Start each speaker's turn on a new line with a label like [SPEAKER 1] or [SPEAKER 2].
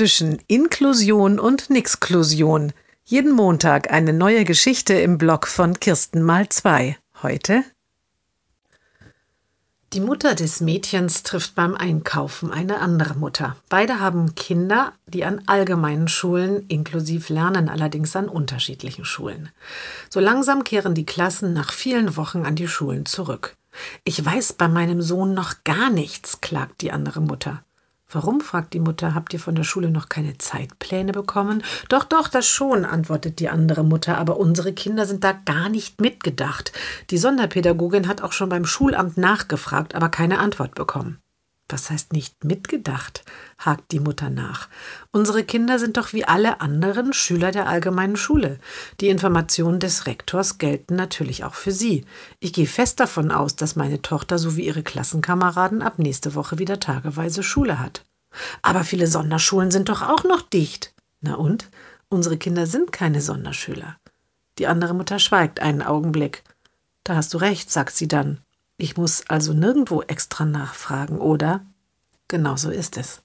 [SPEAKER 1] zwischen Inklusion und Nixklusion. Jeden Montag eine neue Geschichte im Blog von Kirsten mal zwei. Heute die Mutter des Mädchens trifft beim Einkaufen eine andere Mutter. Beide haben Kinder, die an allgemeinen Schulen inklusiv lernen, allerdings an unterschiedlichen Schulen. So langsam kehren die Klassen nach vielen Wochen an die Schulen zurück. Ich weiß bei meinem Sohn noch gar nichts, klagt die andere Mutter. Warum? fragt die Mutter. Habt ihr von der Schule noch keine Zeitpläne bekommen? Doch, doch, das schon, antwortet die andere Mutter, aber unsere Kinder sind da gar nicht mitgedacht. Die Sonderpädagogin hat auch schon beim Schulamt nachgefragt, aber keine Antwort bekommen. Was heißt nicht mitgedacht? hakt die Mutter nach. Unsere Kinder sind doch wie alle anderen Schüler der allgemeinen Schule. Die Informationen des Rektors gelten natürlich auch für sie. Ich gehe fest davon aus, dass meine Tochter sowie ihre Klassenkameraden ab nächste Woche wieder tageweise Schule hat. Aber viele Sonderschulen sind doch auch noch dicht. Na und? Unsere Kinder sind keine Sonderschüler. Die andere Mutter schweigt einen Augenblick. Da hast du recht, sagt sie dann. Ich muss also nirgendwo extra nachfragen, oder? Genau so ist es.